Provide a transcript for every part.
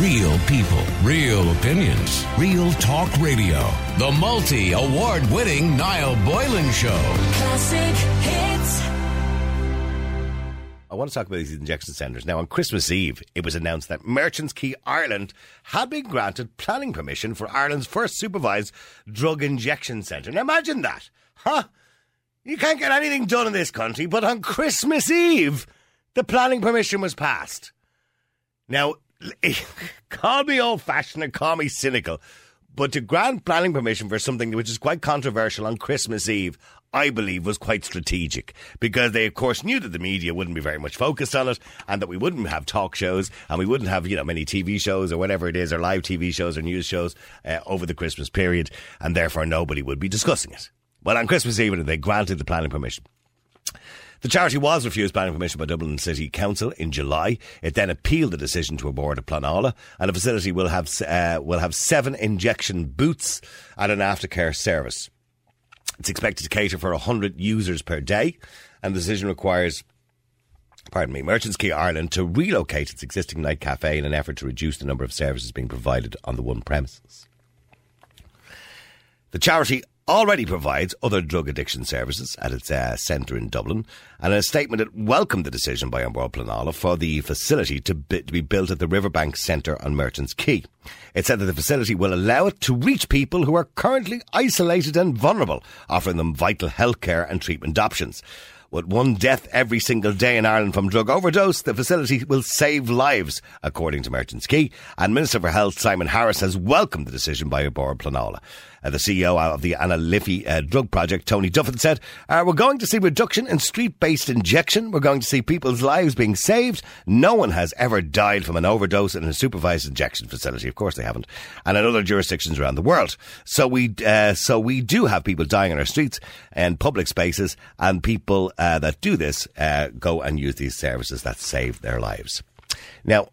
Real people, real opinions, real talk radio. The multi award winning Niall Boylan Show. Classic hits. I want to talk about these injection centres. Now, on Christmas Eve, it was announced that Merchants Quay Ireland had been granted planning permission for Ireland's first supervised drug injection centre. Now, imagine that. Huh? You can't get anything done in this country, but on Christmas Eve, the planning permission was passed. Now, call me old fashioned and call me cynical, but to grant planning permission for something which is quite controversial on Christmas Eve, I believe was quite strategic because they, of course, knew that the media wouldn't be very much focused on it and that we wouldn't have talk shows and we wouldn't have, you know, many TV shows or whatever it is, or live TV shows or news shows uh, over the Christmas period, and therefore nobody would be discussing it. Well, on Christmas Eve, they granted the planning permission. The charity was refused planning permission by Dublin City Council in July. It then appealed the decision to a board of Pleanála, and the facility will have uh, will have seven injection booths and an aftercare service. It's expected to cater for 100 users per day, and the decision requires pardon me, Merchants Quay Ireland to relocate its existing night cafe in an effort to reduce the number of services being provided on the one premises. The charity already provides other drug addiction services at its uh, centre in Dublin, and in a statement it welcomed the decision by Bord Pleanála for the facility to, be, to be built at the Riverbank Centre on Merchants Quay. It said that the facility will allow it to reach people who are currently isolated and vulnerable, offering them vital healthcare and treatment options. With one death every single day in Ireland from drug overdose, the facility will save lives, according to Merchants Quay. And Minister for Health Simon Harris has welcomed the decision by An Bord Pleanála. Uh, the CEO of the Anna Liffey uh, Drug Project, Tony Duffin, said, uh, We're going to see reduction in street based injection. We're going to see people's lives being saved. No one has ever died from an overdose in a supervised injection facility. Of course they haven't. And in other jurisdictions around the world. So we, uh, so we do have people dying in our streets and public spaces, and people uh, that do this uh, go and use these services that save their lives. Now,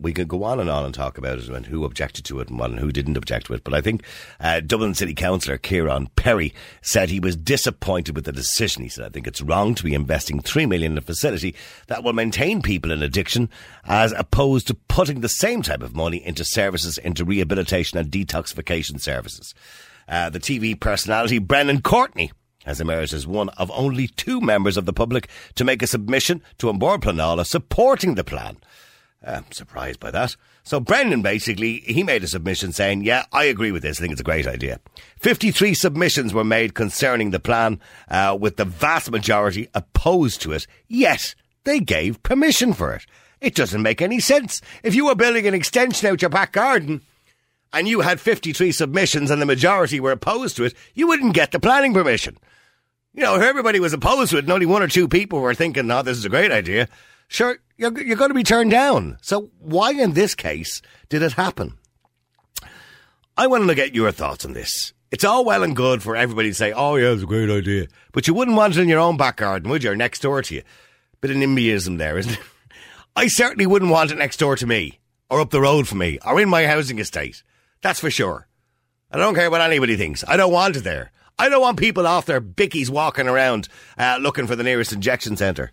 we could go on and on and talk about it and who objected to it and, and who didn't object to it, but I think uh, Dublin City Councillor Cieran Perry said he was disappointed with the decision. He said, I think it's wrong to be investing three million in a facility that will maintain people in addiction as opposed to putting the same type of money into services, into rehabilitation and detoxification services. Uh, the TV personality Brendan Courtney has emerged as one of only two members of the public to make a submission to An Bord Pleanála supporting the plan. Uh, I'm surprised by that. So Brendan basically, he made a submission saying, yeah, I agree with this. I think it's a great idea. 53 submissions were made concerning the plan, uh, with the vast majority opposed to it. Yet, they gave permission for it. It doesn't make any sense. If you were building an extension out your back garden, and you had 53 submissions and the majority were opposed to it, you wouldn't get the planning permission. You know, if everybody was opposed to it and only one or two people were thinking, no, this is a great idea, sure, you're, you're going to be turned down. So why in this case did it happen? I want to get your thoughts on this. It's all well and good for everybody to say, oh, yeah, it's a great idea. But you wouldn't want it in your own back garden, would you? Or next door to you. Bit of NIMBYism there, isn't it? I certainly wouldn't want it next door to me, or up the road from me, or in my housing estate. That's for sure. I don't care what anybody thinks. I don't want it there. I don't want people off their bickies walking around uh, looking for the nearest injection centre.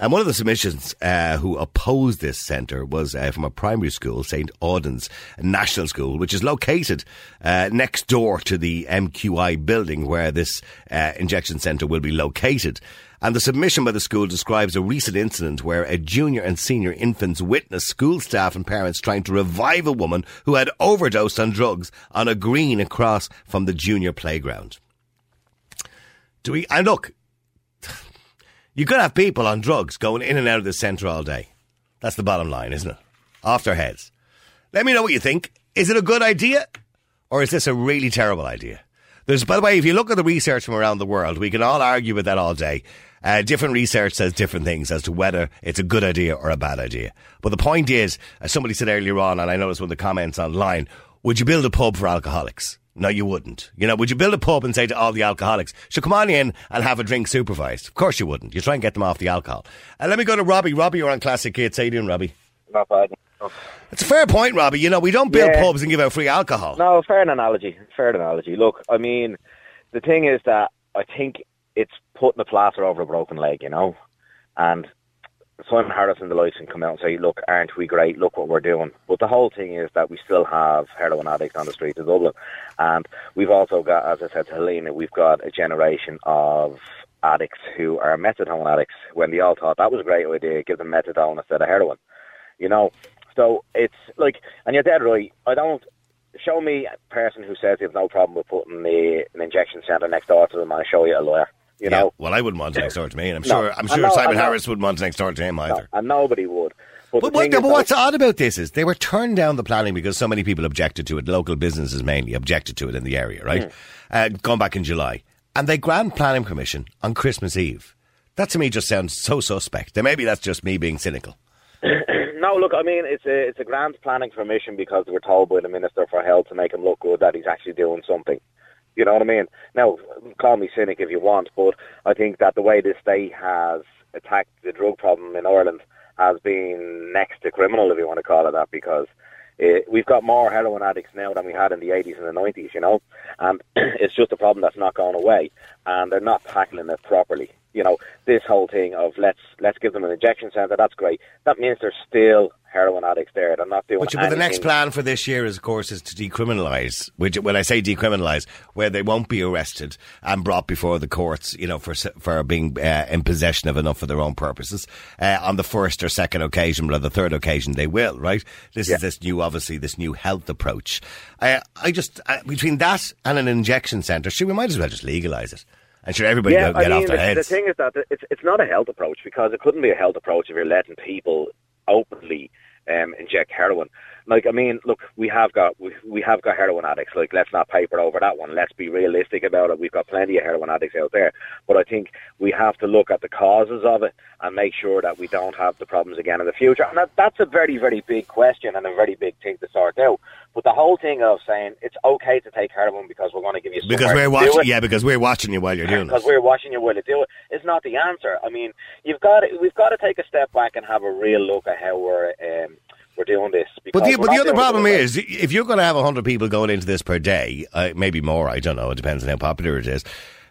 And one of the submissions uh, who opposed this centre was uh, from a primary school, St. Audoen's National School, which is located uh, next door to the MQI building where this uh, injection centre will be located. And the submission by the school describes a recent incident where a junior and senior infants witnessed school staff and parents trying to revive a woman who had overdosed on drugs on a green across from the junior playground. Do we, and look, you could have people on drugs going in and out of the centre all day. That's the bottom line, isn't it? Off their heads. Let me know what you think. Is it a good idea? Or is this a really terrible idea? There's, by the way, if you look at the research from around the world, we can all argue with that all day. Uh, different research says different things as to whether it's a good idea or a bad idea. But the point is, as somebody said earlier on, and I noticed one of the comments online, would you build a pub for alcoholics? No, you wouldn't. You know, would you build a pub and say to all the alcoholics, so come on in and have a drink supervised? Of course you wouldn't. You try and get them off the alcohol. And let me go to Robbie. Robbie, you're on Classic Hits. How you doing, Robbie? Not bad. It's a fair point, Robbie. You know, we don't build Yeah. pubs and give out free alcohol. No, fair analogy. Fair analogy. Look, I mean, the thing is that I think it's putting a plaster over a broken leg, you know, and Simon Harris and the likes can come out and say, look, aren't we great? Look what we're doing. But the whole thing is that we still have heroin addicts on the streets of Dublin. And we've also got, as I said to Helena, we've got a generation of addicts who are methadone addicts when they all thought that was a great idea, give them methadone instead of heroin. You know? So it's like, and you're dead right. I don't, show me a person who says they have no problem with putting the, an injection centre next door to them and I show you a lawyer. You yeah, know? well, I wouldn't want it next door to me, and I'm No, sure I'm sure Simon Harris wouldn't want it next door to him either. and nobody would. But, But, what, thing no, is but what's odd about this is they were turned down the planning because so many people objected to it. Local businesses mainly objected to it in the area, right? Uh, gone back in July, and they grant planning permission on Christmas Eve. That to me just sounds so suspect. Now maybe that's just me being cynical. No, look, I mean, it's a it's a grand planning permission because we're told by the Minister for Health to make him look good that he's actually doing something. You know what I mean? Now, call me cynic if you want, but I think that the way this state has attacked the drug problem in Ireland has been next to criminal, if you want to call it that, because uh, we've got more heroin addicts now than we had in the 80s and the 90s, you know? And it's just a problem that's not going away, and they're not tackling it properly. You know, this whole thing of let's let's give them an injection centre, that's great. That means there's still heroin addicts there. They're not doing Which, but the next plan for this year is, of course, is to decriminalise. Which, when I say decriminalise, where they won't be arrested and brought before the courts, you know, for for being uh, in possession of enough for their own purposes uh, on the first or second occasion, but on the third occasion they will. Right? This Yeah. is this new, obviously, this new health approach. Uh, I just uh, between that and an injection centre, sure, we might as well just legalise it, and sure, everybody yeah, get I mean, off their the, heads. the thing is that it's it's not a health approach because it couldn't be a health approach if you're letting people openly um, inject heroin. Like, I mean, look, we have got we, we have got heroin addicts. Like, let's not paper over that one. Let's be realistic about it. We've got plenty of heroin addicts out there, but I think we have to look at the causes of it and make sure that we don't have the problems again in the future. And that, that's a very, very big question and a very big thing to sort out. But the whole thing of saying it's okay to take heroin because we're going to give you because we're watching, yeah, because we're watching you while you're doing because it. we're watching you while you do it is not the answer. I mean, you've got to, we've got to take a step back and have a real look at how we're um, we're doing this. But the, but the other problem is, if you're going to have 100 people going into this per day, uh, maybe more, I don't know, it depends on how popular it is,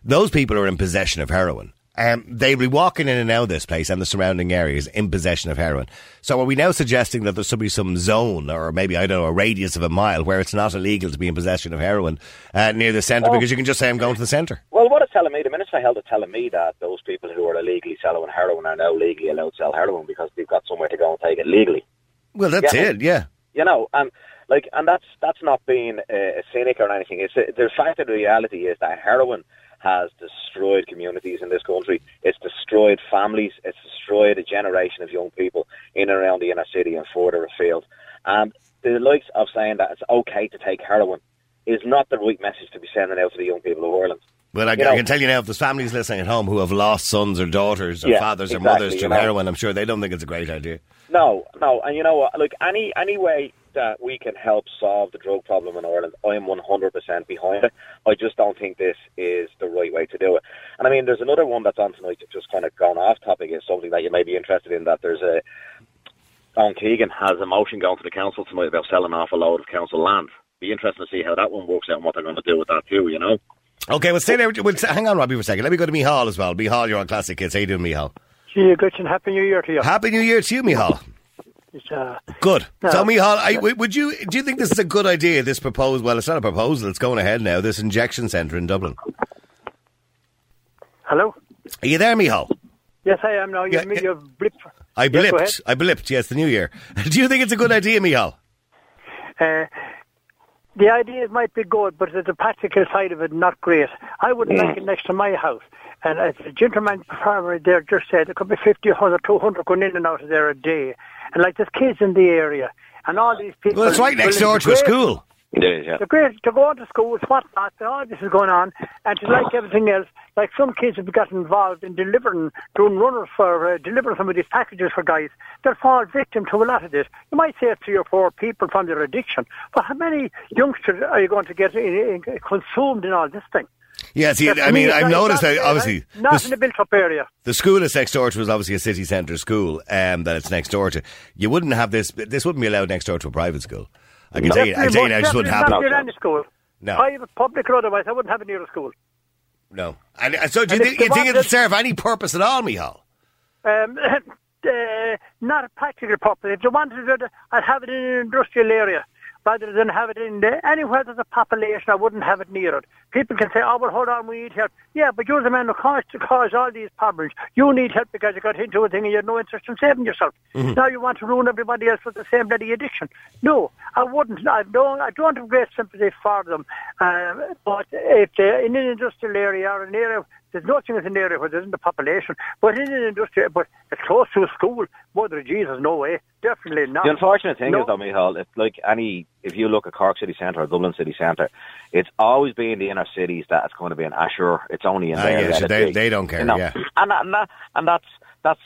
those people are in possession of heroin. Um, they'll be walking in and out of this place and the surrounding areas in possession of heroin. So are we now suggesting that there should be some zone or maybe, I don't know, a radius of a mile where it's not illegal to be in possession of heroin uh, near the centre because you can just say, I'm going to the centre? Well, what it's telling me, the Minister of Health is telling me that those people who are illegally selling heroin are now legally allowed to sell heroin because they've got somewhere to go and take it legally. Well, that's Yeah. it, yeah. You know, and like, and that's that's not being uh, a cynic or anything. It's a, the fact of the reality is that heroin has destroyed communities in this country. It's destroyed families. It's destroyed a generation of young people in and around the inner city and further afield. And the likes of saying that it's okay to take heroin is not the right message to be sending out to the young people of Ireland. Well, I, You I can tell you now, if there's families listening at home who have lost sons or daughters or Yeah, fathers or exactly, mothers to you know. heroin, I'm sure they don't think it's a great idea. No, no, and you know what? Like any any way that we can help solve the drug problem in Ireland, I am one hundred percent behind it. I just don't think this is the right way to do it. And I mean, there's another one that's on tonight. Just kind of gone off topic is something that you may be interested in. That there's a Don Keegan has a motion going to the council tonight about selling off a load of council land. Be interesting to see how that one works out and what they're going to do with that too. You know. Okay, well, stay there. Well, hang on, Robbie, for a second. Let me go to Mihal as well. Mihal, you're on Classic Hits. How you doing, Mihal? Gee, Gretchen, Happy New Year to you. Happy New Year to you, Mihal. It's, uh, Good. No. So, Mihal, I, would you do you think this is a good idea? This proposal? Well, it's not a proposal. It's going ahead now. This injection centre in Dublin. hello? Are you there, Mihal? Yes, I am now. You, Yeah, yeah. You've blipped. I Yes, blipped. I blipped. Yes, the New Year. do you think it's a good idea, Mihal? Uh, the ideas might be good, but the practical side of it not great. I wouldn't like it next to my house. And as the gentleman farmer there just said, there could be 50, 100, 200 going in and out of there a day. And like there's kids in the area. And all these people... Well, it's right next door to a school. It is, yeah. They're great. They're going to schools, whatnot. All this is going on. And just like everything else, like some kids have got involved in delivering, doing runners for, uh, delivering some of these packages for guys. They'll fall victim to a lot of this. You might say three or four people from their addiction. But how many youngsters are you going to get in, in, consumed in all this thing? Yeah, see, I mean, I've noticed that obviously Not this- in a built-up area. the school that's next door to was obviously a city centre school um, that it's next door to. You wouldn't have this. This wouldn't be allowed next door to a private school. I can tell you. I can tell you now, it just wouldn't happen. Not near any school. No. Private, public or otherwise, I wouldn't have it near a school. No. And, and so, do you And think, if you think it'll serve any purpose at all, Mihal? Um, uh, not a practical purpose. If you wanted it, I'd have it in an industrial area rather than have it in the, anywhere there's a population. I wouldn't have it near it. People can say, "Oh, well, hold on, we need help." Yeah, but you're the man who caused to cause all these problems. You need help because you got into a thing and you had no interest in saving yourself. Now you want to ruin everybody else with the same bloody addiction. No, I wouldn't. I don't. I don't have great sympathy for them. Uh, but if they're in an industrial area or an area there's nothing in an area where there isn't a population, but in an industry, but it's close to a school. Mother of Jesus, no way, definitely not. The unfortunate thing No. is, though, Michal, if like any, if you look at Cork City Centre or Dublin City Centre, it's always been the inner cities that it's going to be an Asher. It's only in Ah, there. yeah, so they- they don't care, You know? yeah. and and, that, and that's that's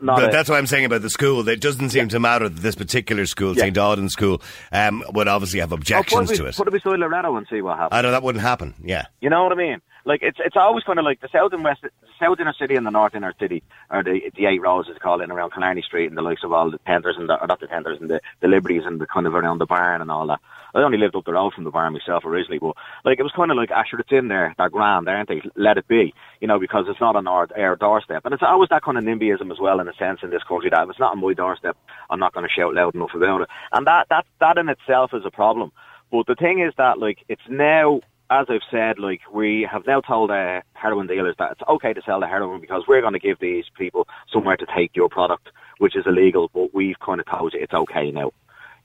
not. But a- that's what I'm saying about the school. It doesn't seem to matter that this particular school, Yeah. St. Audoen School, um, would obviously have Oh, objections to it, it. Put it beside Loreto and see what happens. I know that wouldn't happen. Yeah. You know what I mean? Like it's it's always kind of like the south and west, the south inner city and the north inner city, or the the eight rows is called in around Killarney Street and the likes of all the tenders and the, or not the tenders and the the liberties and the kind of around the barn and all that. I only lived up the road from the barn myself originally, but like it was kind of like, Asher, it's in there, they're grand, aren't they? Let it be, you know, because it's not on our, our doorstep, and it's always that kind of NIMBYism as well in a sense in this country that if it's not on my doorstep, I'm not going to shout loud enough about it, and that that that in itself is a problem. But the thing is that like it's now as I've said, like we have now told uh, heroin dealers that it's okay to sell the heroin because we're going to give these people somewhere to take your product, which is illegal. But we've kind of told you it's okay now,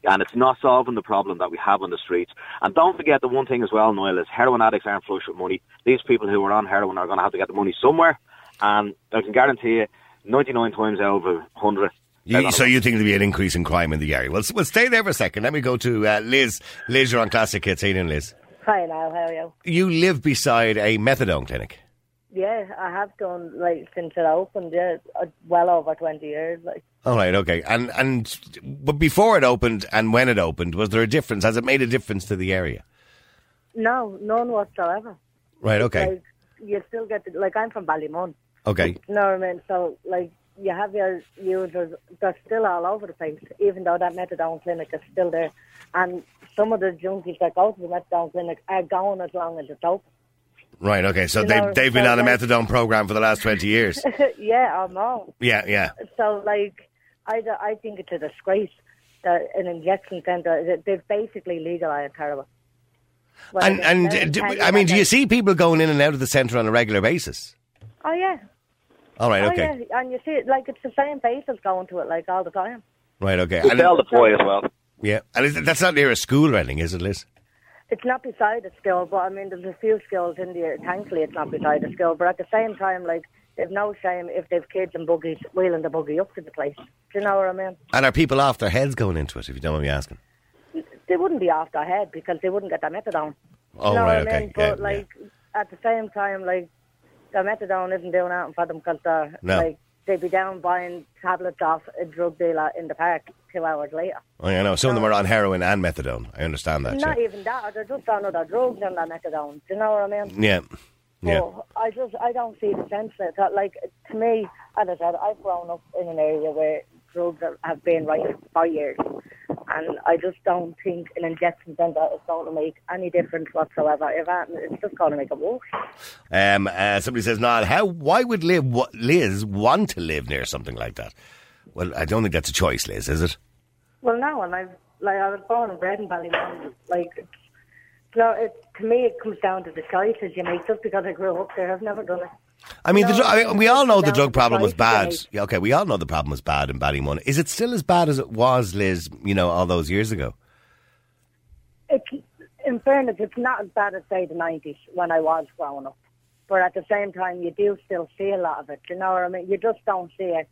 and it's not solving the problem that we have on the streets. And don't forget the one thing as well, Noel, is heroin addicts aren't flush with money. These people who are on heroin are going to have to get the money somewhere, and I can guarantee you, ninety-nine times out of hundred. You, so you think there'll be an increase in crime in the area? Well, we'll stay there for a second. Let me go to uh, Liz. Liz, you're on Classic Hits. How you doing, Liz? Hi now, how are you? You live beside a methadone clinic. Yeah, I have done like since it opened. Yeah, uh, well over twenty years. Like, All right, okay. And and but before it opened and when it opened, was there a difference? Has it made a difference to the area? no, none whatsoever. Right, okay, Like, you still get the, like I'm from Ballymun. okay. You know what I mean? So like you have your users, they're still all over the place, even though that methadone clinic is still there. And some of the junkies that go to the methadone clinic are going as long as it's open. Right, okay. So You they know, they've been so on a methadone program for the last twenty years. yeah, or more. yeah, yeah. So, like, i think it's a disgrace that an injection centre, they've basically legalised heroin. Well, And and do, I mean, do you see people going in and out of the centre on a regular basis? Oh, yeah. All right, Oh, okay. yeah. And you see it, like, it's the same faces going to it, like, all the time. Right, okay. They And, sell the ploy as well. yeah, and is, that's not near a school or anything, is it, Liz? It's not beside a school, but I mean, there's a few schools in there. Thankfully, it's not beside a school. But at the same time, like, they've no shame if they've kids and buggies wheeling the buggy up to the place. Do you know what I mean? And are people off their heads going into it? If you don't mind me asking. They wouldn't be off their head because they wouldn't get their methadone. Oh, you know right, what I okay. mean? Yeah, But like at the same time, like the methadone isn't doing for them because they're No. like they'd be down buying tablets off a drug dealer in the park two hours later. Oh, yeah, I know. Some of them are on heroin and methadone. I understand that. Not Yeah. even that, they're just on other drugs and that methadone. Do you know what I mean? yeah. Yeah. But I just I don't see the sense in it. Like to me, as I said, I've grown up in an area where drugs have been right for years, and I just don't think an injection centre is going to make any difference whatsoever. If that, it's just going to make it worse. Um, uh, somebody says, "Not how? Why would Liz, Liz want to live near something like that?" Well, I don't think that's a choice, Liz, is it? Well, no, and I've like I was born and bred in Ballymun. Like, it's, you know, it, to me, it comes down to the choices you make. Just because I grew up there, I've never done it. I mean, the, No, I mean, we all know the drug problem was bad. Yeah, okay, we all know the problem was bad in Ballymun. Is it still as bad as it was, Liz? You know, all those years ago. It's, in fairness, it's not as bad as say the nineties when I was growing up. But at the same time, you do still see a lot of it. You know what I mean? You just don't see it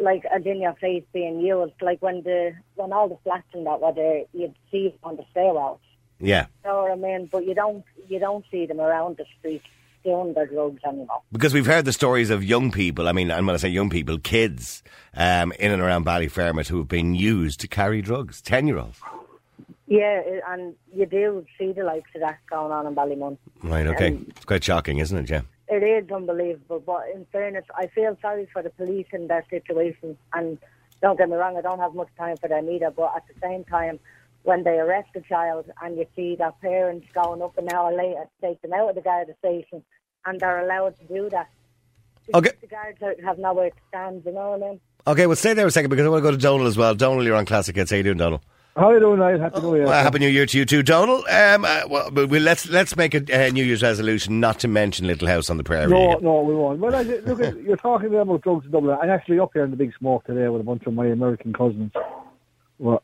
like as in your face being used. Like when the when all the flats and that were there, you'd see it on the stairwells. Yeah, You know what I mean? But you don't you don't see them around the streets doing their drugs anymore. because we've heard the stories of young people. I mean, and when I say young people, kids um, in and around Ballyfermot who have been used to carry drugs. Ten-year-olds. Yeah, and you do see the likes of that going on in Ballymun. Right. Okay. Um, it's quite shocking, isn't it? Yeah. It is unbelievable, but in fairness, I feel sorry for the police in their situation. And don't get me wrong, I don't have much time for them either. But at the same time, when they arrest a child and you see their parents going up an hour later to take them out of the guard station, and they're allowed to do that, Okay. the guards have nowhere to stand. You know what I mean? Okay, well, stay there a second because I want to go to Donald as well. Donald, you're on Classic Hits. How you doing, Donald? How are you doing, Niall? Happy New Year. Well, happy New Year to you too, Donald. Um, uh, well, we- we- let's let's make a uh, New Year's resolution not to mention Little House on the Prairie. no, again. no, we won't. Well, I, look, at, you're talking about drugs in Dublin. I'm actually up here in the big smoke today with a bunch of my American cousins. Well,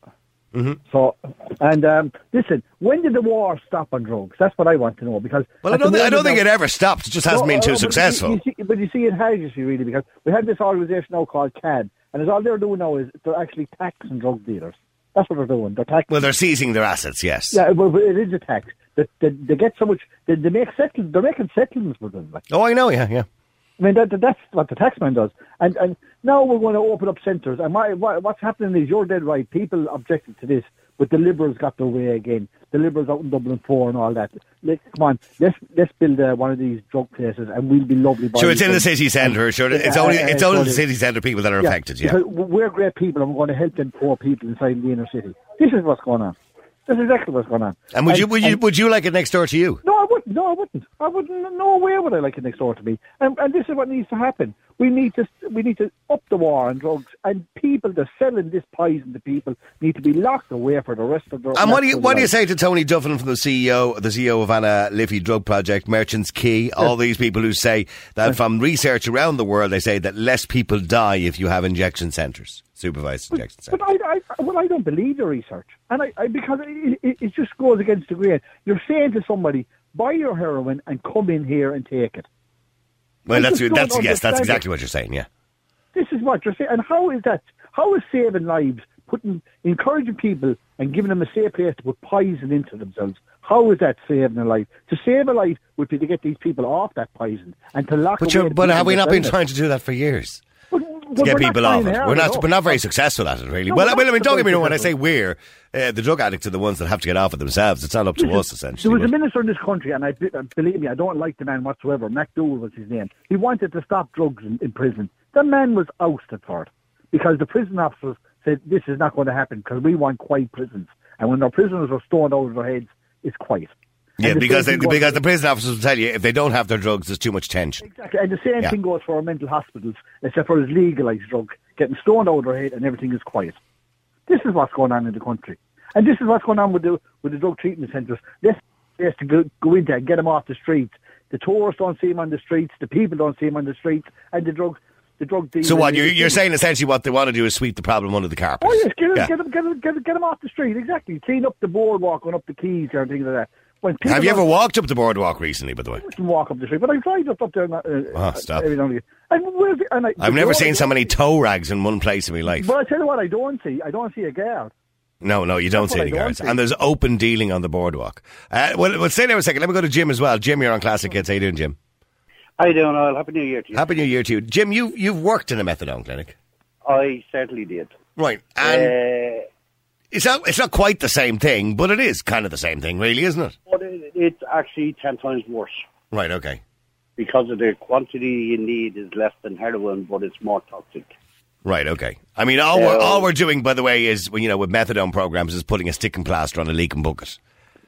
Mm-hmm. So, and um, listen, when did the war stop on drugs? That's what I want to know because Well, I don't, think, I don't think it ever stopped. It just hasn't No, been uh, too but you- successful. You, see, but you see, it has, you see, really, because we have this organisation now called CAB, and all they're doing now is they're actually taxing drug dealers. That's what they're doing. They're taxing. well, they're seizing their assets. Yes. yeah, well, but it is a tax. They, they, they get so much. They, they make settle. They're making settlements with them. Like. Oh, I know. Yeah, yeah. I mean, that, that, that's what the taxman does. And and now we're going to open up centres. And my, what, what's happening is you're dead right. People objected to this, but the Liberals got their way again. The Liberals out in Dublin 4 and all that. Let, come on, let's let's build uh, one of these drug places and we'll be lovely. Sure, it's in the city centre. Sure, it's Yeah, only it's only the city centre people that are affected. Yeah. we're great people and we're going to help them poor people inside the inner city. This is what's going on. This is exactly what's going on. And would you would you and- would you like it next door to you? no, I wouldn't. No, I wouldn't. I wouldn't. No way would I like it next door to me. And, and this is what needs to happen. We need to we need to up the war on drugs, and people that are selling this poison to people need to be locked away for the rest of their. Lives. And what do you what do you say to Tony Duffin from the CEO the CEO of Anna Liffey Drug Project, Merchants Quay, all these people who say that from research around the world they say that less people die if you have injection centres, supervised injection But centres. I, I, well, I don't believe the research, and I, I because it, it, it just goes against the grain. You're saying to somebody, buy your heroin and come in here and take it. Well, I that's that's yes, that's exactly it. what you're saying. Yeah. This is what you're saying. And how is that? How is saving lives, putting, encouraging people and giving them a safe place to put poison into themselves? How is that saving a life? To save a life would be to get these people off that poison and to lock. But away but have we not been it. trying to do that for years? To get people off it. We're not we're not very successful at it really. No, well, we're well, I mean, don't get me wrong. When I say we're, uh, the drug addicts are the ones that have to get off it themselves. It's not up to us essentially. There was a minister in this country, and I uh, believe me, I don't like the man whatsoever. MacDougall was his name. He wanted to stop drugs in, in prison. The man was ousted for it because the prison officers said this is not going to happen because we want quiet prisons. And when our prisoners are stoned out of their heads, it's quiet. And Yeah, the because they, because the prison officers will tell you if they don't have their drugs, there's too much tension. Exactly. And the same Yeah. thing goes for our mental hospitals, except for it's legalised drug, getting stoned out of their head and everything is quiet. This is what's going on in the country. And this is what's going on with the with the drug treatment centres. This is to go, go into and get them off the streets. The tourists don't see them on the streets, the people don't see them on the streets, and the drug the drug dealers. So what you're, you're saying essentially what they want to do is sweep the problem under the carpet. Oh yes, get them, Yeah. get them, get them, get them, get them off the street. Exactly. Clean up the boardwalk, going up the quays and things like that. When people Have you ever walked up the boardwalk recently? By the way, can walk up the street, but I drive up, up there. Uh, Oh, stop. every now and again. And where's the- and I, I've never seen so many toe rags in one place in my life. But I tell you what, I don't see. I don't see a guard. No, no, you don't That's see what any guards. see. And there's open dealing on the boardwalk. Uh, well, well, stay there a second. Let me go to Jim as well. Jim, you're on Classic Hits. How you doing, Jim? How you doing, Al? Happy New Year to you. Happy New Year to you. Jim, you, you've worked in a methadone clinic. I certainly did. Right. And Uh, it's, not, it's not quite the same thing, but it is kind of the same thing, really, isn't it? but it, it's actually ten times worse Right, okay. because of the quantity you need is less than heroin, but it's more toxic. Right, okay. I mean, all, we're, all we're doing, by the way, is, you know, with methadone programs, is putting a stick and plaster on a leaking bucket.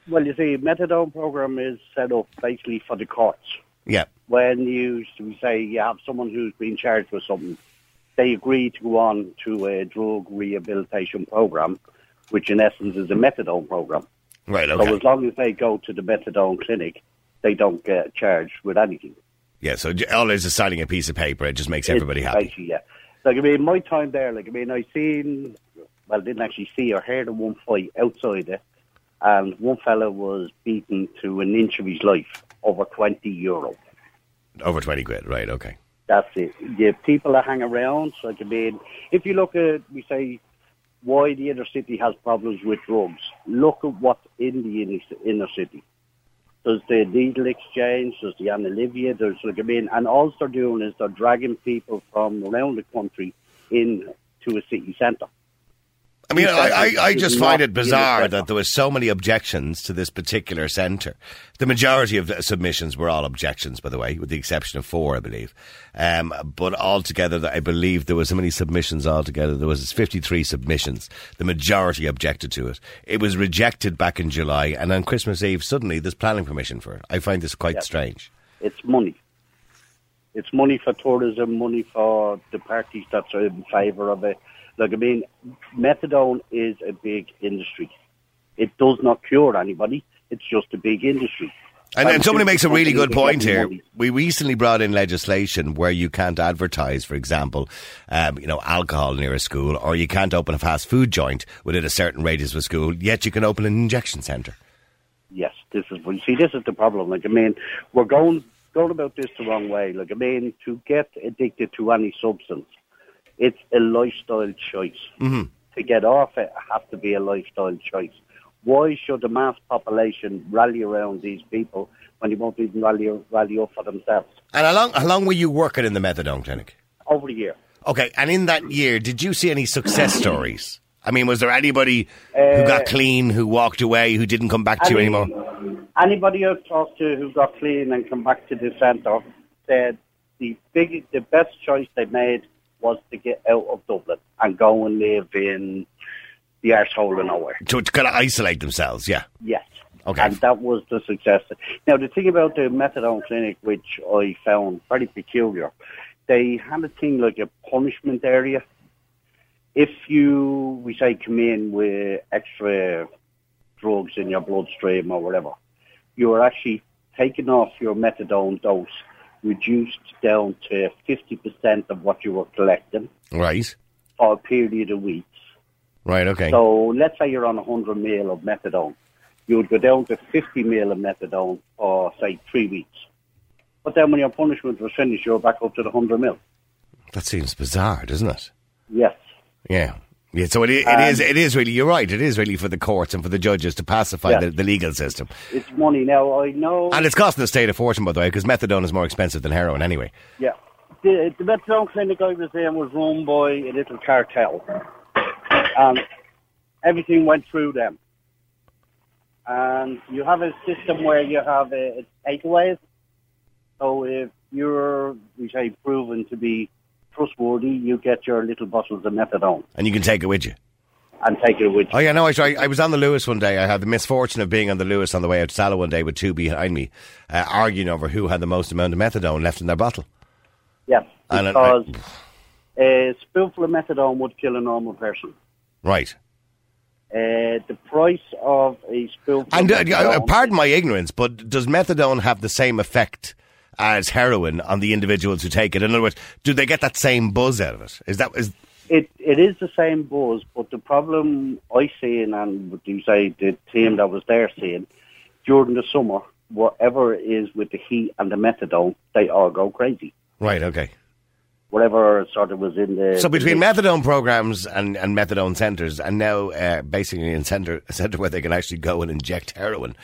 Well, you see, methadone program is set up basically for the courts. Yeah. When you say you have someone who's been charged with something, they agree to go on to a drug rehabilitation program, which in essence is a methadone program. Right, So as long as they go to the methadone clinic, they don't get charged with anything. Yeah, so all it is is signing a piece of paper. It just makes everybody It's happy. yeah. Like I mean, my time there, like I mean, I seen, well, didn't actually see or hear the one fight outside it, and one fella was beaten to an inch of his life over twenty euro. Over 20 quid. Right, okay. That's it. The people that hang around, like I mean, if you look at, we say, why the inner city has problems with drugs. Look at what's in the inner, city. There's the needle exchange, there's the Anna Livia, there's like I mean, and all they're doing is they're dragging people from around the country in to a city centre. I mean, I, I, I just find it bizarre that there was so many objections to this particular centre. The majority of the submissions were all objections, by the way, with the exception of four, I believe. Um, but altogether, I believe there was so many submissions altogether. There was 53 submissions. The majority objected to it. It was rejected back in July, and on Christmas Eve, suddenly there's planning permission for it. I find this quite Yeah. strange. It's money. It's money for tourism, money for the parties that are in favour of it. Like I mean, methadone is a big industry. It does not cure anybody. It's just a big industry. And, and somebody makes a really good point here. We recently brought in legislation where you can't advertise, for example, um, you know, alcohol near a school, or you can't open a fast food joint within a certain radius of a school. Yet you can open an injection centre. Yes, this is you see, this is the problem. Like I mean, we're going going about this the wrong way. Like I mean, to get addicted to any substance, it's a lifestyle choice. Mm-hmm. To get off it, has to be a lifestyle choice. Why should the mass population rally around these people when they won't even rally rally up for themselves? And how long, how long were you working in the methadone clinic? Over a year. Okay, and in that year, did you see any success stories? I mean, was there anybody who got clean, who walked away, who didn't come back to you anymore? Anybody I've talked to who got clean and come back to the centre said the big, the best choice they made was to get out of Dublin and go and live in the arsehole of nowhere. To, to kind of isolate themselves, yeah. Yes. Okay. And that was the success. Now, the thing about the methadone clinic, which I found very peculiar, they had a thing like a punishment area. If you, we say, come in with extra drugs in your bloodstream or whatever, you are actually taken off your methadone dose, reduced down to 50% of what you were collecting Right. for a period of weeks. Right, okay. So let's say you're on 100 mil of methadone. You would go down to 50 mil of methadone for, say, three weeks. But then when your punishment was finished, you're back up to the 100 mil. that seems bizarre, doesn't it? Yes. Yeah. Yeah, so it, is. Um, it is really. You're right. It is really for the courts and for the judges to pacify Yeah. the, the legal system, It's money. Now, I know... and it's costing the state a fortune, by the way, because methadone is more expensive than heroin anyway. Yeah. The, the methadone clinic I was in was run by a little cartel. And everything went through them. And you have a system where you have a, a takeaways. So if you're, we say, proven to be trustworthy, you get your little bottles of methadone And you can take it with you. and take it with you. Oh yeah, no, I, I, I was on the Luas one day. I had the misfortune of being on the Luas on the way out to one day with two behind me, uh, arguing over who had the most amount of methadone left in their bottle. Yes, And because a spoonful of methadone would kill a normal person. Right. Uh, the price of a spoonful And uh, uh, pardon my ignorance, but does methadone have the same effect as heroin on the individuals who take it? In other words, do they get that same buzz out of it? Is that is It it is the same buzz, but the problem I seen and what you say the team that was there seeing during the summer, whatever it is with the heat and the methadone, they all go crazy. right? Okay. Whatever sort of was in the So between the- methadone programs and, and methadone centres, and now uh, basically in centre a centre where they can actually go and inject heroin.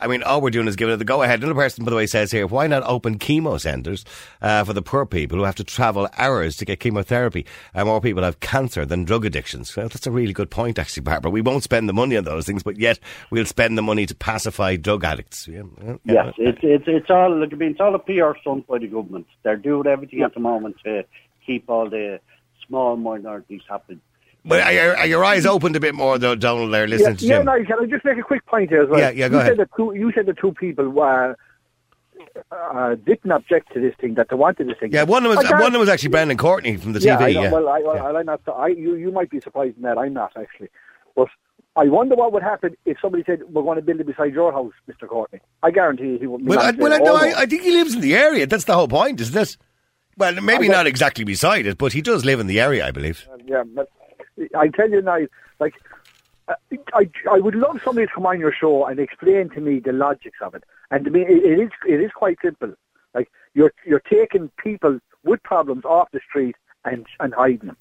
I mean, all we're doing is giving it the go ahead. Another person, by the way, says here, why not open chemo centres uh, for the poor people who have to travel hours to get chemotherapy? Uh, more people have cancer than drug addictions. Well, that's a really good point, actually, Barbara. We won't spend the money on those things, but yet we'll spend the money to pacify drug addicts. Yeah, yeah, Yes, it's it's it's all look. I mean, it's all a PR stunt by the government. They're doing everything at the moment to keep all the small minorities happy. But are, your- are your eyes opened a bit more, though, Donald, there, listening to yeah, Jim? no, can I just make a quick point here as well? Yeah, yeah, go you ahead. Said that two, you said the two people uh, uh, didn't object to this thing, that they wanted this thing. Yeah, one of them was, one of them was actually Brendan Courtney from the yeah, TV. I yeah. Well, I, Yeah. I, I'm not. I, you, you might be surprised in that. I'm not actually. But I wonder what would happen if somebody said we're going to build it beside your house, Mr. Courtney. I guarantee you he wouldn't. be Well, I, well, I, no. I, I think he lives in the area. That's the whole point, isn't it? Well, maybe not exactly beside it, but he does live in the area, I believe. Yeah, but I tell you now, like, I, I would love somebody to come on your show and explain to me the logics of it. And to me, it, it is it is quite simple. Like you're you're taking people with problems off the street and and hiding them,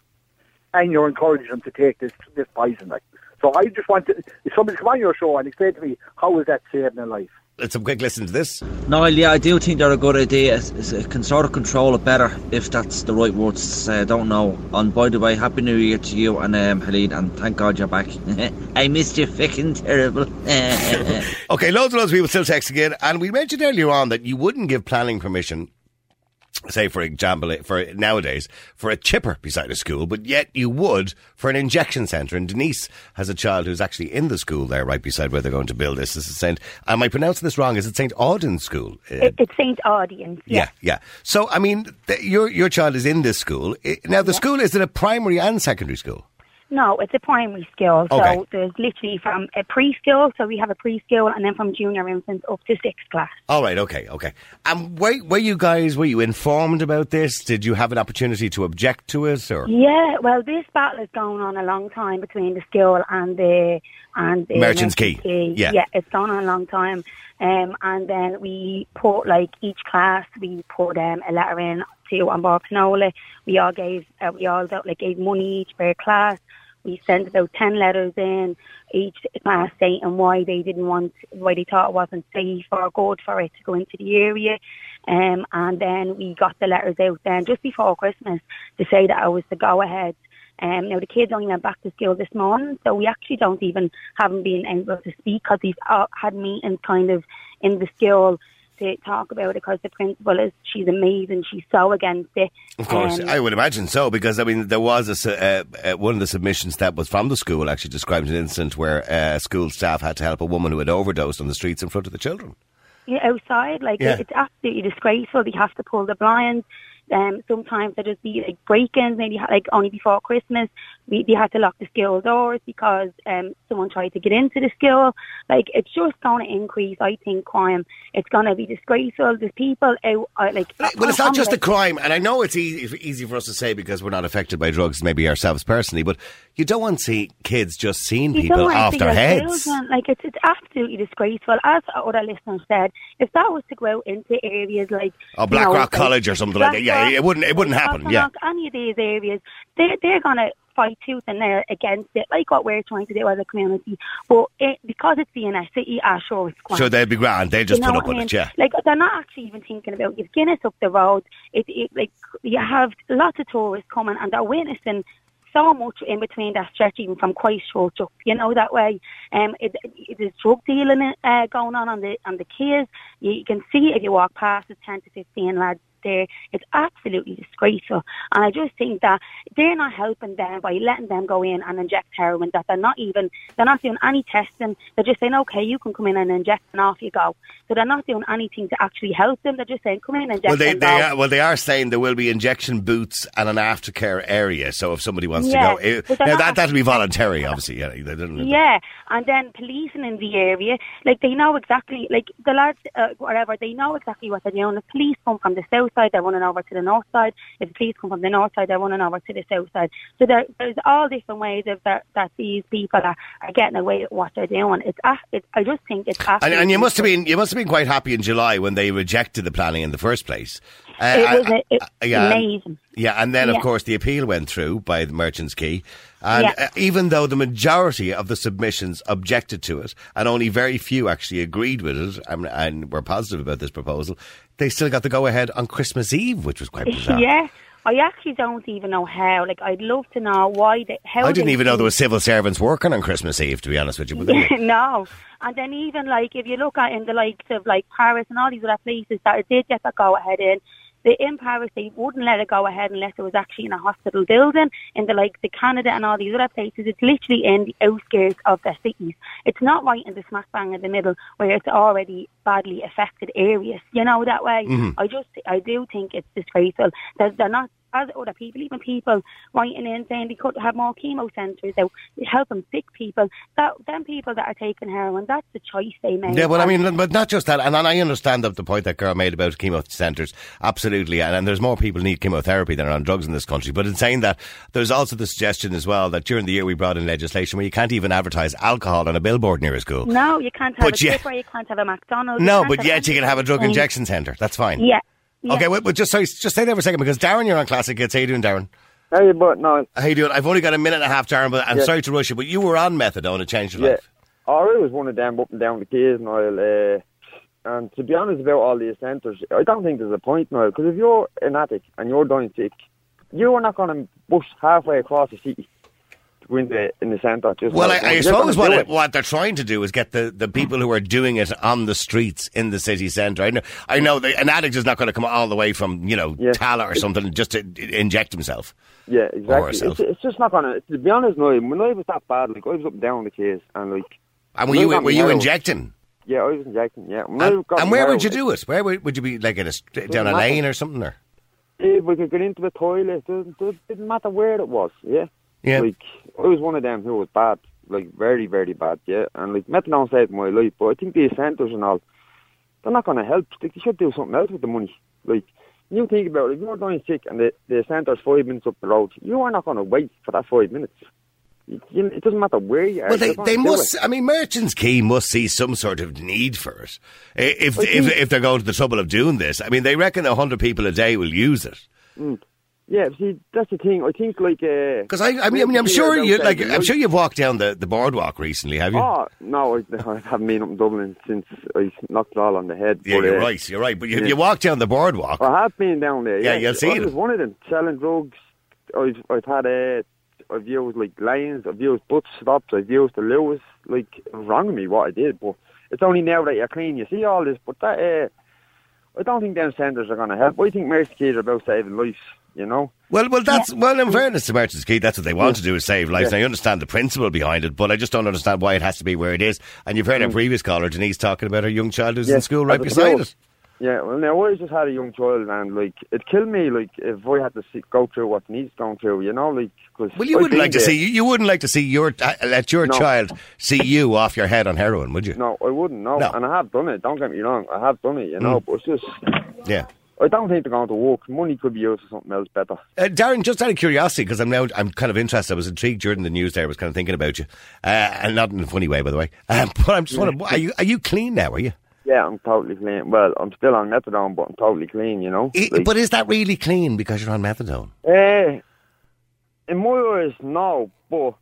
and you're encouraging them to take this this poison. Like, so I just want to, if somebody come on your show and explain to me how is that saving a life. Let's have a quick listen to this. Niall, yeah, I do think they're a good idea. It's, it's, it can sort of control it better, if that's the right words to say. I don't know. And by the way, Happy New Year to you and um, Helene, and thank God you're back. I missed you ficking terrible. Okay, loads and loads of people still texting in, and we mentioned earlier on that you wouldn't give planning permission say for example, for nowadays, for a chipper beside a school, but yet you would for an injection centre. And Denise has a child who's actually in the school there, right beside where they're going to build this. This is Saint. Am I pronouncing this wrong? Is it Saint Audoen School? Uh, It, it's St. Audience. yeah, yeah. So I mean, th- your your child is in this school now. The school is it a primary and secondary school? No, it's a primary school. So Okay. there's literally from a preschool, so we have a preschool, and then from junior infants up to sixth class. All right, okay, okay. And were, were you guys were you informed about this? Did you have an opportunity to object to it, or Yeah, well, this battle is going on a long time between the school and the and the Merchants Quay. Yeah. yeah, it's gone on a long time. Um, and then we put like each class, we put um, a letter in to on Pleanála. We all gave, uh, we all like gave money each per class. We sent about ten letters in each class stating why they didn't want, why they thought it wasn't safe or good for it to go into the area. Um, and then we got the letters out then just before Christmas to say that I was the go ahead. Um, now the kids only went back to school this morning, so we actually don't even haven't been able to speak because we've had meetings kind of in the school to talk about it because the principal is she's amazing, she's so against it. Of course, Um, I would imagine so because I mean there was a, uh, uh, one of the submissions that was from the school actually described an incident where uh, school staff had to help a woman who had overdosed on the streets in front of the children. yeah, outside. Like Yeah. it's absolutely disgraceful. They have to pull the blinds. Um, sometimes there just be like break-ins. Maybe like only before Christmas, we they had to lock the school doors because um someone tried to get into the school. Like it's just going to increase. I think crime. It's going to be disgraceful. There's people out uh, like. Well, it's not just the crime, and I know it's easy, easy for us to say because we're not affected by drugs, maybe ourselves personally, but you don't want to see kids just seeing You people don't want to off their heads. children. Like it's it's absolutely disgraceful. As other listeners said, if that was to go out into areas like Or you Black know, like College or something like that, yeah, Blackrock, it wouldn't- it wouldn't happen, yeah. any of these areas, they they're gonna fight tooth and nail against it, like what we're trying to do as a community. But it, because it's the inner city, ah, sure, it's grand. So they'd be grand. They just You know put up I with mean? it, yeah. Like they're not actually even thinking about you've Guinness up the road. It, it like you have lots of tourists coming and they're witnessing so much in between that stretch, even from Christchurch up, you know that way. Um, it, it, there's drug dealing uh, going on on the on the kids. You, you can see if you walk past, there's ten to fifteen lads there. It's absolutely disgraceful, and I just think that they're not helping them by letting them go in and inject heroin. That they're not even they're not doing any testing. They're just saying, okay, you can come in and inject, and off you go. So they're not doing anything to actually help them. They're just saying, come in and inject. Well, they, they are, well, they are saying there will be injection booths and an aftercare area. So if somebody wants Yeah, to go, eh, now that that'll be voluntary, obviously. Yeah, Yeah, and then policing in the area, like they know exactly, like the lads, uh, whatever, they know exactly what they're doing. If police come from the south side, they're running over to the north side. If police come from the north side, they're running over to the south side. So there, there's all different ways of that, that these people are, are getting away with what they're doing. It's, a- it's I just think it's And, and you must have been you must have been quite happy in July when they rejected the planning in the first place. Uh, It was it- yeah, amazing. Yeah, and then of Yeah. course the appeal went through by the Merchants Quay, and Yeah. uh, even though the majority of the submissions objected to it, and only very few actually agreed with it, and, and were positive about this proposal, they still got the go ahead on Christmas Eve, which was quite bizarre. Yeah. I actually don't even know how. Like, I'd love to know why. They, how I didn't even know there was civil servants working on Christmas Eve, to be honest with you. No. And then even like if you look at in the likes of like Paris and all these other places that it did get that go ahead in, the in Paris they wouldn't let it go ahead unless it was actually in a hospital building. In the like the Canada and all these other places, it's literally in the outskirts of their cities. It's not right in the smack bang in the middle where it's already badly affected areas. You know that way. Mhm. I just I do think it's disgraceful that they're not as other people, even people writing in saying they could have more chemo centres out, helping sick people. That them people that are taking heroin, that's the choice they make. Yeah, well, I mean, but not just that, and, and I understand the, the point that girl made about chemo centres, absolutely, and, and there's more people need chemotherapy than are on drugs in this country. But in saying that, there's also the suggestion as well that during the year we brought in legislation where you can't even advertise alcohol on a billboard near a school. no, you can't have But a. Skipper, you can't have a McDonald's. No, but yet you can have a drug injection centre. That's fine. Yeah. Yeah. Okay, well, well, just sorry, just stay there for a second because Darren, you're on Classic Hits. How you doing, Darren? How you but no, How you doing? I've only got a minute and a half, Darren, but I'm Yeah. sorry to rush you, but you were on methadone. It changed your yeah. life. I always one of them up and down the quays, Niall. Uh, and to be honest about all these centres, I don't think there's a point, now because if you're an addict and you're dying sick, you are not going to bus halfway across the city to in the in the centre. Just Well, I, I suppose what it, what they're trying to do is get the, the people who are doing it on the streets in the city centre. I know, I know that an addict is not going to come all the way from you know Tallaght or something just to inject himself. Yeah, exactly. It's, it's just not gonna. To be honest, no. When I was that bad, like I was up and down the case, and like. And were you were you injecting? Yeah, I was injecting. Yeah, When And, and where would you do it? Where would, would you be like in a down a lane or something? Or If we could get into the toilet, it didn't matter where it was. Yeah. Yeah. Like I was one of them who was bad, like very, very bad. Yeah, and like methadone saved my life, but I think the centres and all, they're not going to help. Like, they should do something else with the money. Like you think about it, if you're dying sick and the the centre's five minutes up the road, you are not going to wait for that five minutes. You, it doesn't matter where you are. well, they they must. it. I mean, Merchants Quay must see some sort of need for it. If if if they're going to the trouble of doing this, I mean, they reckon hundred people a day will use it. Mm. Yeah, see, that's the thing. I think like uh, Because I, I mean, I mean, I'm sure you like. I'm sure you've walked down the, the boardwalk recently, have you? Oh no, I, I haven't been up in Dublin since I knocked it all on the head. yeah, but, you're uh, right. You're right. But you, yeah. you walk down the boardwalk. I have been down there. Yeah, Yeah, you'll see I them. was one of them selling drugs. I've I've had uh, I've used like lanes. I've used butt stops. I've used the Luas. Like wrong me what I did, but it's only now that you're clean you see all this. But that uh, I don't think them centres are going to help. I think Merchants Quay are about saving lives. You know. Well, well, that's well. In fairness to Merchants Quay, that's what they want to do is save lives. Yeah. I understand the principle behind it, but I just don't understand why it has to be where it is. And you've heard our previous caller Denise talking about her young child who's in Mm. School right at beside school. it. Yeah, well, now I just had a young child, and like it killed me. Like if I had to see, go through what Denise going through, you know, like cause Well, you I've wouldn't been like to see you, you wouldn't like to see your uh, let your No. child see you off your head on heroin, would you? No, I wouldn't. No. No. and I have done it. Don't get me wrong, I have done it. You know, Mm. but it's just Yeah. I don't think they're going to work. Money could be used for something else better. Uh, Darren, just out of curiosity, because I'm now I'm kind of interested. I was intrigued during the news. There, I was kind of thinking about you, uh, and not in a funny way, by the way. Um, but I'm just wondering, are you are you clean now? Are you? Yeah, I'm totally clean. Well, I'm still on methadone, but I'm totally clean. You know. I- Like, but is that really clean because you're on methadone? eh, in my eyes, no. But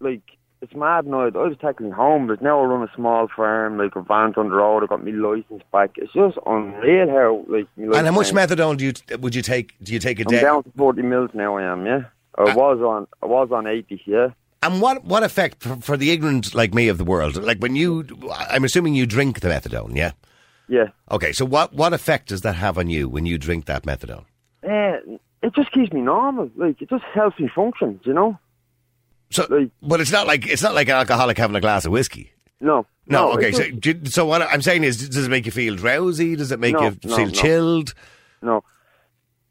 like, it's mad now. I was technically home, but now I run a small farm, like a van on the road. I got my license back. It's just unreal how like. And how much methadone do you would you take? Do you take a I'm day? I'm down to forty mils now. I am. Yeah. I Uh, was on. I was on eighty. Yeah. And what what effect for, for the ignorant like me of the world? Like when you, I'm assuming you drink the methadone, yeah. Yeah. Okay, so what what effect does that have on you when you drink that methadone? Eh, it just keeps me normal. Like it just helps me function. You know. So, but it's not like it's not like an alcoholic having a glass of whiskey. No. No, okay. So, do- so what I'm saying is, does it make you feel drowsy? Does it make No, you no, feel no. chilled? No.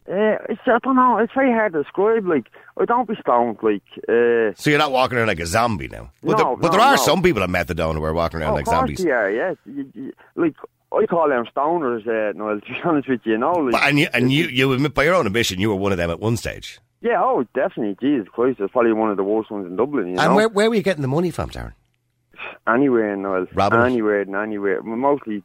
Uh, it's, I don't know. It's very hard to describe. Like, I don't be stoned. Like, uh, So you're not walking around like a zombie now. But, No, there, but there are some people on methadone who are walking around oh, like zombies. are, yeah. You, you, like, I call them stoners, uh, Noel, to be honest with you, you know. Like, But, and you, and you, you admit by your own admission, you were one of them at one stage. Yeah, oh, definitely. Jesus Christ, it's probably one of the worst ones in Dublin, you know? and where where were you getting the money from, Darren? Anywhere. Robbing it? Anywhere and anywhere. Mostly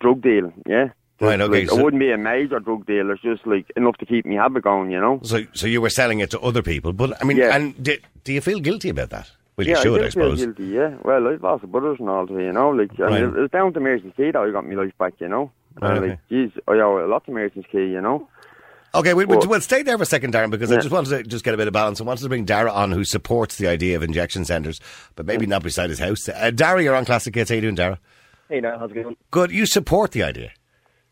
drug dealing, yeah. Right, okay, Like, so- it wouldn't be a major drug deal. It's just, like, enough to keep me habit going, you know. So so you were selling it to other people. But I mean, Yeah. and do, do you feel guilty about that? Well, yeah, you should, I, I, suppose. guilty, yeah. Well, I've lost brothers and all, too, you know. Like, Right. mean, it was down to Merchant's Quay that I got my life back, you know. Right, and, okay. like, geez, I owe a lot to Merchant's Quay, you know. Okay, we, we, Well- stay there for a second, Darren, because I just wanted to just get a bit of balance. I wanted to bring Dara on, who supports the idea of injection centres, but maybe not beside his house. Uh, Dara, you're on Classic Hits. How you doing, Dara? Hey, now how's it going? Good. You support the idea.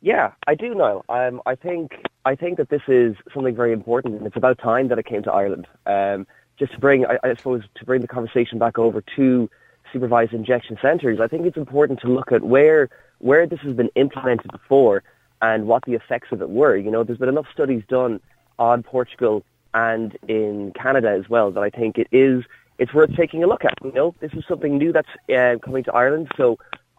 Yeah, I do, Niall. Um, I think I think that this is something very important, and it's about time that it came to Ireland. Um, just to bring, I, I suppose, to bring the conversation back over to supervised injection centres. I think it's important to look at where where this has been implemented before and what the effects of it were. You know, there's been enough studies done on Portugal and in Canada as well that I think it is it's worth taking a look at. You know, this is something new that's uh, coming to Ireland, so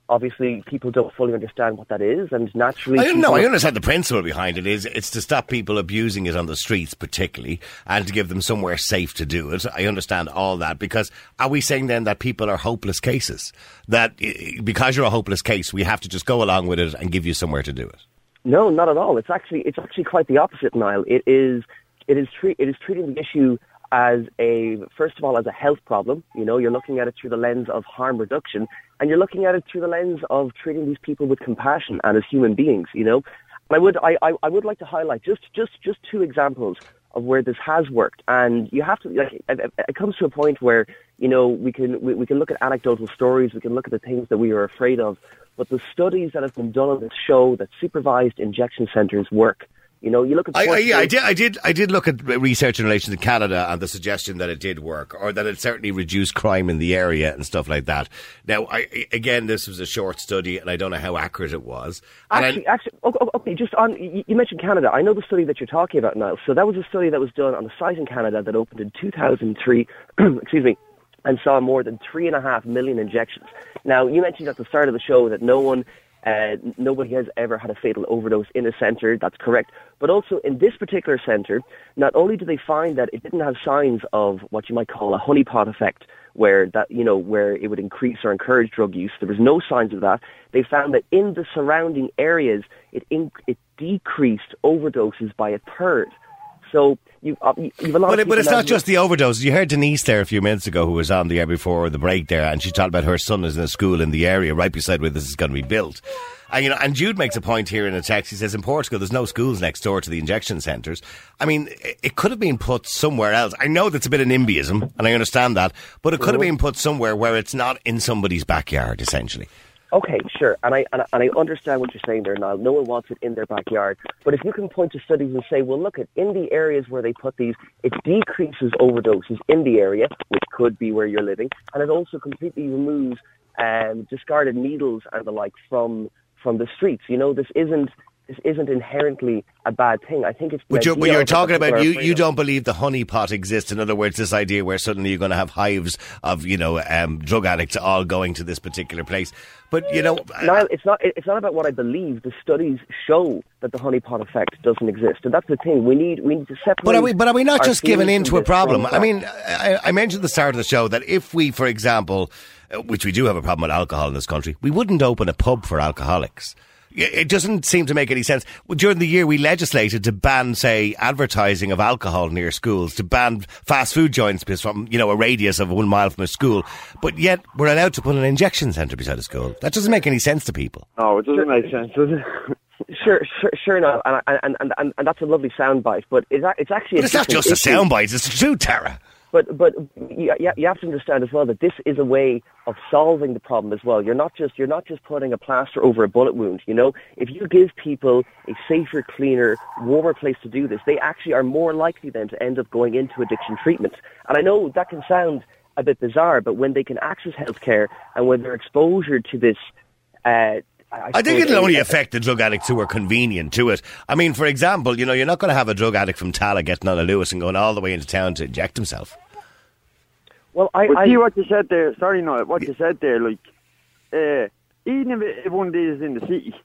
obviously people don't fully understand what that is, and naturally, I know. I understand the principle behind it is it's to stop people abusing it on the streets, particularly, and to give them somewhere safe to do it. I understand all that because are we saying then that people are hopeless cases? That because you're a hopeless case, we have to just go along with it and give you somewhere to do it? No, not at all. It's actually it's actually quite the opposite, Niall. It is it is it is treating the issue as a first of all as a health problem. You know, you're looking at it through the lens of harm reduction, and you're looking at it through the lens of treating these people with compassion and as human beings. You know, and I would I, I, I would like to highlight just just just two examples of where this has worked, and you have to like. It- it comes to a point where you know we can we, we can look at anecdotal stories, we can look at the things that we are afraid of, but the studies that have been done on this show that supervised injection centres work. You know, you look at I, I, yeah, I did. I did. I did look at research in relation to Canada and the suggestion that it did work, or that it certainly reduced crime in the area and stuff like that. Now, I, again, this was a short study, and I don't know how accurate it was. And I- Actually, actually, okay, just on, you you mentioned Canada. I know the study that you're talking about now. So that was a study that was done on a site in Canada that opened in 2003, excuse me, and saw more than three and a half million injections. Now, you mentioned at the start of the show that no one, uh, nobody has ever had a fatal overdose in a centre. That's correct. But also in this particular centre, not only did they find that it didn't have signs of what you might call a honeypot effect, where that you know where it would increase or encourage drug use. There was no signs of that. They found that in the surrounding areas, it in, it decreased overdoses by a third. So you uh, you- you've a lot But, it, but it's not just the overdose. You heard Denise there a few minutes ago, who was on the air before the break there, and she talked about her son is in a school in the area right beside where this is going to be built. And you know, and Jude makes a point here in a text. He says in Portugal, there's no schools next door to the injection centres. I mean, it, it could have been put somewhere else. I know that's a bit of NIMBYism, and I understand that, but it could have Mhm. been put somewhere where it's not in somebody's backyard, essentially. Okay, sure, and I and, I- and I understand what you're saying there, Niall. No one wants it in their backyard, but if you can point to studies and say, well, look at in the areas where they put these, it decreases overdoses in the area, which could be where you're living, and it also completely removes um, discarded needles and the like from from the streets. You know, this isn't this isn't inherently a bad thing. I think it's. But you're, but you're talking about you. You don't believe the honeypot exists. In other words, this idea where suddenly you're going to have hives of you know um, drug addicts all going to this particular place. But you know, Niall, it's not. It's not about what I believe. The studies show that the honeypot effect doesn't exist, and that's the thing. We need. We need to separate. But are we? But are we not just giving in to a problem? I mean, I, I mentioned at the start of the show that if we, for example, uh, which we do have a problem with alcohol in this country, we wouldn't open a pub for alcoholics. Y- It doesn't seem to make any sense. During the year, we legislated to ban, say, advertising of alcohol near schools, to ban fast food joints from, you know, a radius of one mile from a school. But yet, we're allowed to put an injection centre beside a school. That doesn't make any sense to people. No, it doesn't make sense, does it? Sure, sure, sure enough, and, and, and, and, and that's a lovely soundbite. But it's, a- it's actually. But it's not just a soundbite, it's the truth, Tara. But but you, you have to understand as well that this is a way of solving the problem as well. You're not just you're not just putting a plaster over a bullet wound. You know, if you give people a safer, cleaner, warmer place to do this, they actually are more likely then to end up going into addiction treatment. And I know that can sound a bit bizarre, but when they can access healthcare and when their exposure to this. Uh, I think it'll only affect the drug addicts who are convenient to it. I mean, for example, you know, you're not going to have a drug addict from Tallaght getting on a Luas and going all the way into town to inject himself. Well, I, but I see what you said there. Sorry, no, what you said there. Like, uh, even if, it- if one of these is in the city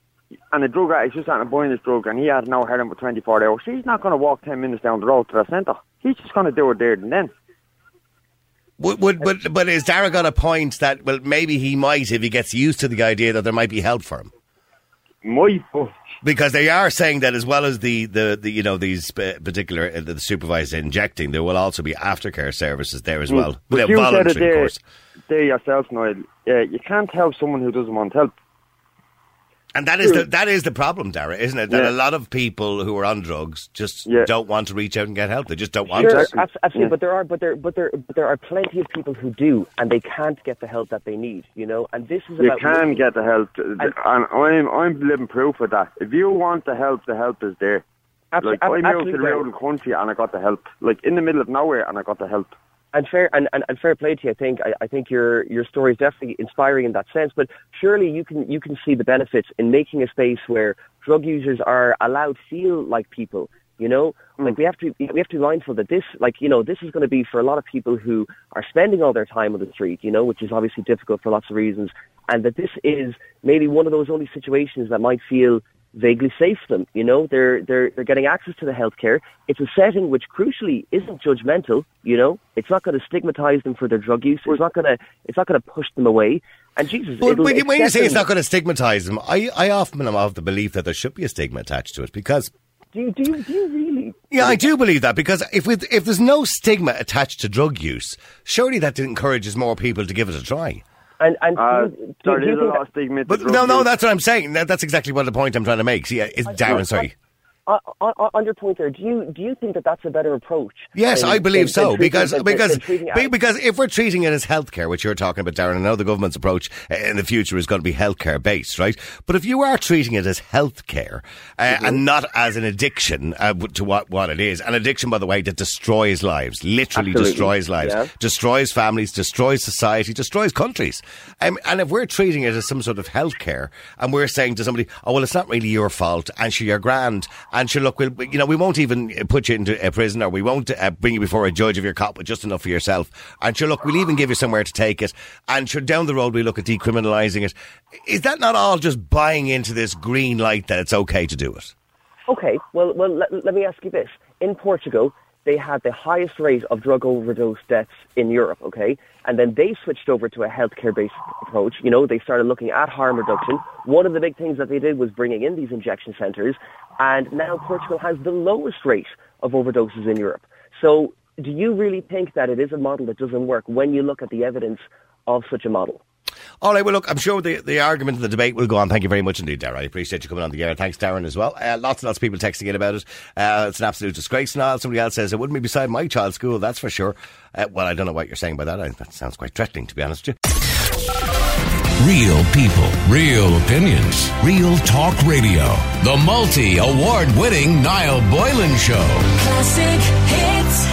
and a drug addict just out buying this drug and he has now had him for 24 hours, he's not going to walk 10 minutes down the road to the centre. He's just going to do it there and then. Would, would, but, but is Dara got a point that, well, maybe he might if he gets used to the idea that there might be help for him? Might, Because they are saying that as well as the, the, the you know, these particular, uh, the supervised injecting, there will also be aftercare services there as well. Mm. But Without you said it of there, course. there yourself, Noel. Uh, you can't help someone who doesn't want help. And that is the hmm. that is the problem, Dara, isn't it? That Yeah. a lot of people who are on drugs just Yeah. don't want to reach out and get help. They just don't want Sure, to. abs- absolutely. But there are, but there, but there, but there are plenty of people who do, and they can't get the help that they need. You know, and this is You about can get the help, and I'm I'm living proof of that. If you want the help, the help is there. Abso- like I moved to absolutely the rural country and I got the help. Like in the middle of nowhere, and I got the help. And fair and, and, and fair play to you. I think I, I think your your story is definitely inspiring in that sense. But surely you can you can see the benefits in making a space where drug users are allowed to feel like people. You know, hmm. like we have to we have to be mindful that this like you know this is going to be for a lot of people who are spending all their time on the street. You know, which is obviously difficult for lots of reasons, and that this is maybe one of those only situations that might feel vaguely safe for them. You know, they're they're they're getting access to the healthcare. It's a setting which crucially isn't judgmental. You know, it's not going to stigmatize them for their drug use. It's not going to it's not going to push them away. And Jesus, But when you, when you say it's not going to stigmatise them, I, I often am of the belief that there should be a stigma attached to it because. Do you, do you, do you really? Yeah, I do believe that because if we, if there's no stigma attached to drug use, surely that encourages more people to give it a try. And and Uh, do you- do sorry, you there's a think lot that- of stigma. But no, no, that's what I'm saying. That, that's exactly what the point I'm trying to make. See, uh, is Darren, sorry. On, on, on your point there, do you do you think that that's a better approach? Yes, than- I believe than- so than because than- because than as- because if we're treating it as healthcare, which you're talking about, Darren, I know the government's approach uh, in the future is going to be healthcare based, right? But if you are treating it as healthcare uh, Mm-hmm. and not as an addiction uh, to what what it is, an addiction, by the way, that destroys lives, literally Absolutely, destroys lives, yeah. destroys families, destroys society, destroys countries. Um, and if we're treating it as some sort of healthcare, and we're saying to somebody, "Oh well, it's not really your fault," and sure, you're grand, and sure, look, we'll, you know, we won't even put you into a prison, or we won't uh, bring you before a judge if you're caught with just enough for yourself, and sure, look, we'll even give you somewhere to take it, and sure, down the road we look at decriminalising it. Is that not all just buying into this green light that it's okay to do it? Okay, well, well, let, let me ask you this: in Portugal, they had the highest rate of drug overdose deaths in Europe. Okay, and then they switched over to a healthcare-based approach. You know, they started looking at harm reduction. One of the big things that they did was bringing in these injection centres, and now Portugal has the lowest rate of overdoses in Europe. So, do you really think that it is a model that doesn't work when you look at the evidence of such a model? All right, well, look, I'm sure the, the argument and the debate will go on. Thank you very much indeed, Darren. I appreciate you coming on the air. Thanks, Darren, as well. Uh, lots and lots of people texting in about it. Uh, it's an absolute disgrace now. Somebody else says it wouldn't be beside my child's school, that's for sure. Uh, well, I don't know what you're saying by that. I, that sounds quite threatening, to be honest with you. Real people, real opinions, real talk radio. The multi award winning Niall Boylan Show. Classic hits.